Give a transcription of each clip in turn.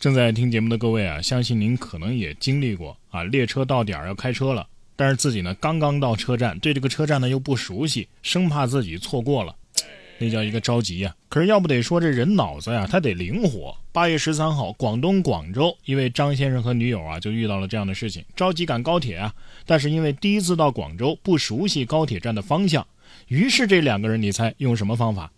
正在听节目的各位啊，相信您可能也经历过啊，列车到点儿要开车了，但是自己呢刚刚到车站，对这个车站呢又不熟悉，生怕自己错过了，那叫一个着急呀。可是要不得说这人脑子呀，他得灵活。八月十三号，广东广州一位张先生和女友啊就遇到了这样的事情，着急赶高铁啊，但是因为第一次到广州，不熟悉高铁站的方向，于是这两个人你猜用什么方法？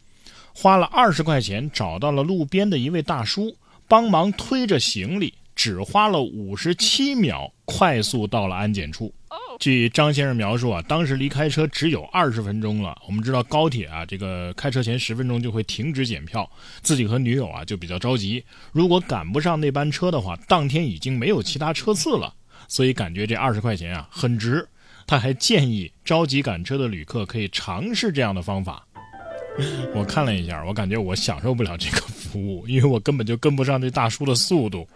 花了二十块钱找到了路边的一位大叔。帮忙推着行李，只花了五十七秒，快速到了安检处。据张先生描述啊，当时离开车只有二十分钟了。我们知道高铁啊，这个开车前十分钟就会停止检票，自己和女友啊就比较着急。如果赶不上那班车的话，当天已经没有其他车次了，所以感觉这二十块钱啊很值。他还建议着急赶车的旅客可以尝试这样的方法。我看了一下，我感觉我享受不了这个服务，因为我根本就跟不上这大叔的速度。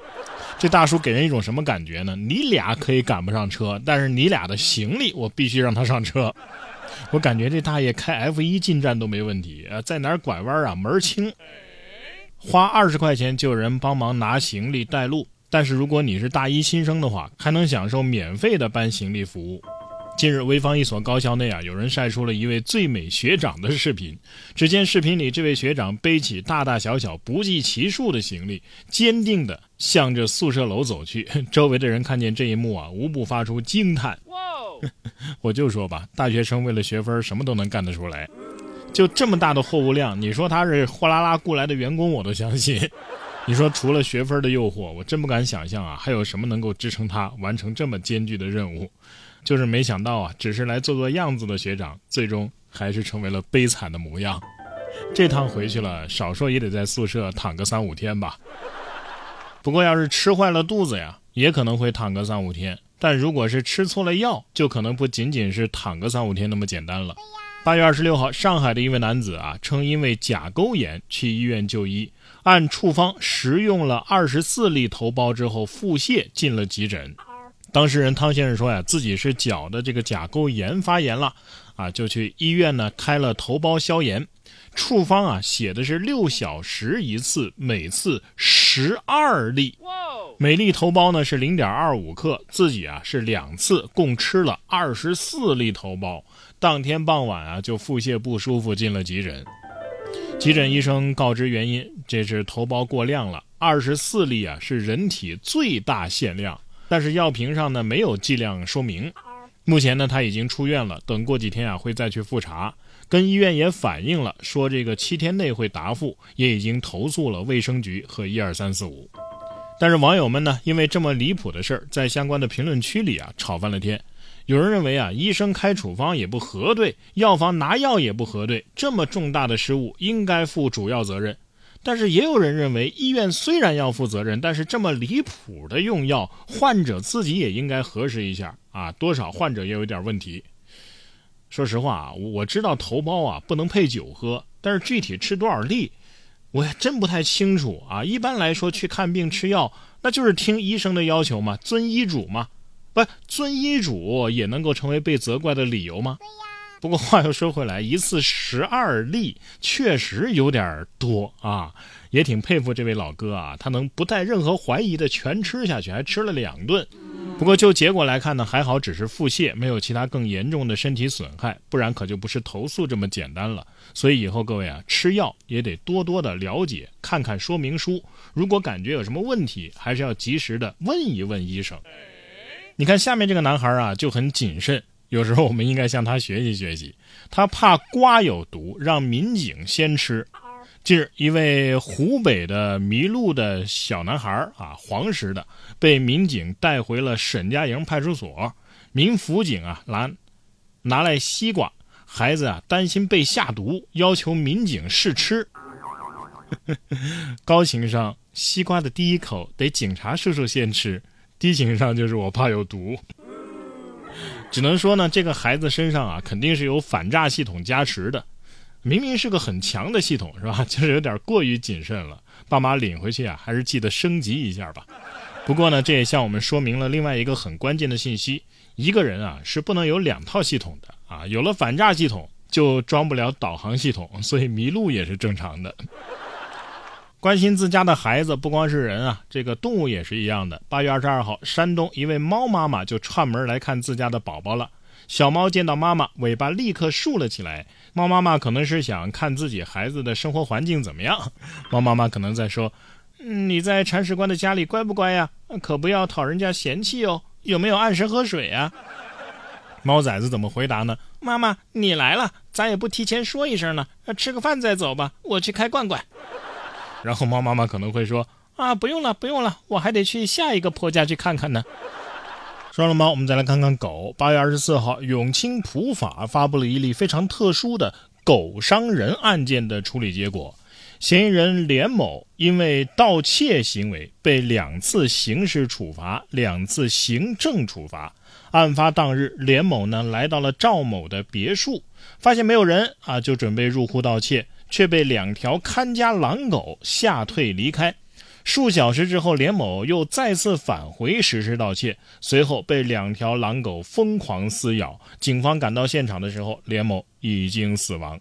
这大叔给人一种什么感觉呢？你俩可以赶不上车，但是你俩的行李我必须让他上车。我感觉这大爷开 F 一进站都没问题啊，在哪儿拐弯啊门儿清。花二十块钱就有人帮忙拿行李带路，但是如果你是大一新生的话，还能享受免费的搬行李服务。近日，潍坊一所高校内啊，有人晒出了一位最美学长的视频。只见视频里，这位学长背起大大小小不计其数的行李，坚定地向着宿舍楼走去。周围的人看见这一幕啊，无不发出惊叹。我就说吧，大学生为了学分，什么都能干得出来。就这么大的货物量，你说他是货拉拉雇来的员工，我都相信。你说除了学分的诱惑，我真不敢想象啊，还有什么能够支撑他完成这么艰巨的任务？就是没想到啊，只是来做做样子的学长，最终还是成为了悲惨的模样。这趟回去了，少说也得在宿舍躺个三五天吧。不过要是吃坏了肚子呀，也可能会躺个三五天。但如果是吃错了药，就可能不仅仅是躺个三五天那么简单了。八月二十六号，上海的一位男子啊，称因为甲沟炎去医院就医，按处方食用了二十四粒头孢之后腹泻，进了急诊。当事人汤先生说呀，自己是脚的这个甲沟炎发炎了，啊，就去医院呢开了头孢消炎，处方啊写的是六小时一次，每次十二粒，每粒头孢呢是零点二五克，自己啊是两次，共吃了二十四粒头孢。当天傍晚啊就腹泻不舒服，进了急诊。急诊医生告知原因，这是头孢过量了，二十四粒啊是人体最大限量。但是药瓶上呢没有剂量说明，目前呢他已经出院了，等过几天啊会再去复查，跟医院也反映了，说这个七天内会答复，也已经投诉了卫生局和一二三四五。但是网友们呢，因为这么离谱的事儿，在相关的评论区里啊吵翻了天。有人认为啊，医生开处方也不核对，药房拿药也不核对，这么重大的失误应该负主要责任。但是也有人认为，医院虽然要负责任，但是这么离谱的用药，患者自己也应该核实一下啊，多少患者也有点问题。说实话啊，我知道头孢啊不能配酒喝，但是具体吃多少粒，我也真不太清楚啊。一般来说，去看病吃药，那就是听医生的要求嘛，遵医嘱嘛，不遵医嘱也能够成为被责怪的理由吗？不过话又说回来，一次十二粒确实有点多啊，也挺佩服这位老哥啊，他能不带任何怀疑的全吃下去，还吃了两顿。不过就结果来看呢，还好只是腹泻，没有其他更严重的身体损害，不然可就不是投诉这么简单了。所以以后各位啊，吃药也得多多的了解，看看说明书。如果感觉有什么问题，还是要及时的问一问医生。你看下面这个男孩啊，就很谨慎。有时候我们应该向他学习学习。他怕瓜有毒，让民警先吃。近日，一位湖北的迷路的小男孩啊，黄石的，被民警带回了沈家营派出所。民辅警啊，拿拿来西瓜，孩子啊担心被下毒，要求民警试吃。高情商，西瓜的第一口得警察叔叔先吃；低情商就是我怕有毒。只能说呢，这个孩子身上啊，肯定是有反诈系统加持的。明明是个很强的系统，是吧？就是有点过于谨慎了。爸妈领回去啊，还是记得升级一下吧。不过呢，这也向我们说明了另外一个很关键的信息：一个人啊，是不能有两套系统的啊。有了反诈系统，就装不了导航系统，所以迷路也是正常的。关心自家的孩子，不光是人啊，这个动物也是一样的。八月二十二号，山东一位猫妈妈就串门来看自家的宝宝了。小猫见到妈妈，尾巴立刻竖了起来。猫妈妈可能是想看自己孩子的生活环境怎么样。猫妈妈可能在说：“你在铲屎官的家里乖不乖呀？可不要讨人家嫌弃哦。有没有按时喝水呀？”猫崽子怎么回答呢？妈妈，你来了，咱也不提前说一声呢，吃个饭再走吧。我去开罐罐。然后猫妈妈可能会说：“啊，不用了，不用了，我还得去下一个婆家去看看呢。”说了猫，我们再来看看狗。八月二十四号，永清普法发布了一例非常特殊的狗伤人案件的处理结果。嫌疑人连某因为盗窃行为被两次刑事处罚，两次行政处罚。案发当日，连某呢来到了赵某的别墅，发现没有人啊，就准备入户盗窃。却被两条看家狼狗吓退离开。数小时之后，连某又再次返回实施盗窃，随后被两条狼狗疯狂撕咬。警方赶到现场的时候，连某已经死亡。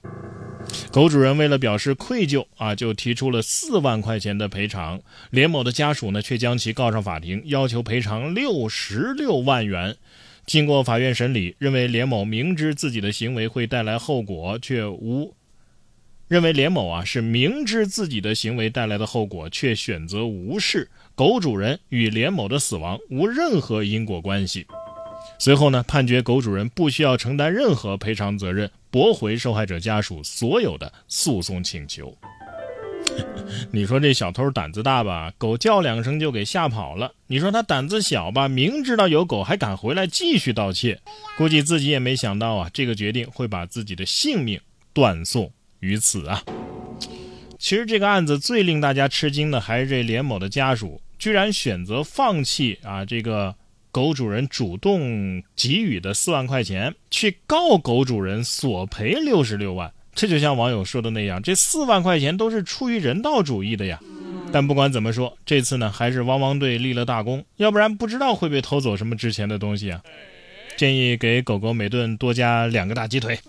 狗主人为了表示愧疚啊，就提出了四万块钱的赔偿。连某的家属呢，却将其告上法庭，要求赔偿六十六万元。经过法院审理，认为连某明知自己的行为会带来后果，却无。认为连某啊是明知自己的行为带来的后果，却选择无视。狗主人与连某的死亡无任何因果关系。随后呢，判决狗主人不需要承担任何赔偿责任，驳回受害者家属所有的诉讼请求。你说这小偷胆子大吧？狗叫两声就给吓跑了。你说他胆子小吧？明知道有狗还敢回来继续盗窃，估计自己也没想到啊，这个决定会把自己的性命断送。于此啊，其实这个案子最令大家吃惊的还是这连某的家属居然选择放弃啊这个狗主人主动给予的四万块钱，去告狗主人索赔六十六万。这就像网友说的那样，这四万块钱都是出于人道主义的呀。但不管怎么说，这次呢还是汪汪队立了大功，要不然不知道会被偷走什么值钱的东西啊。建议给狗狗每顿多加两个大鸡腿。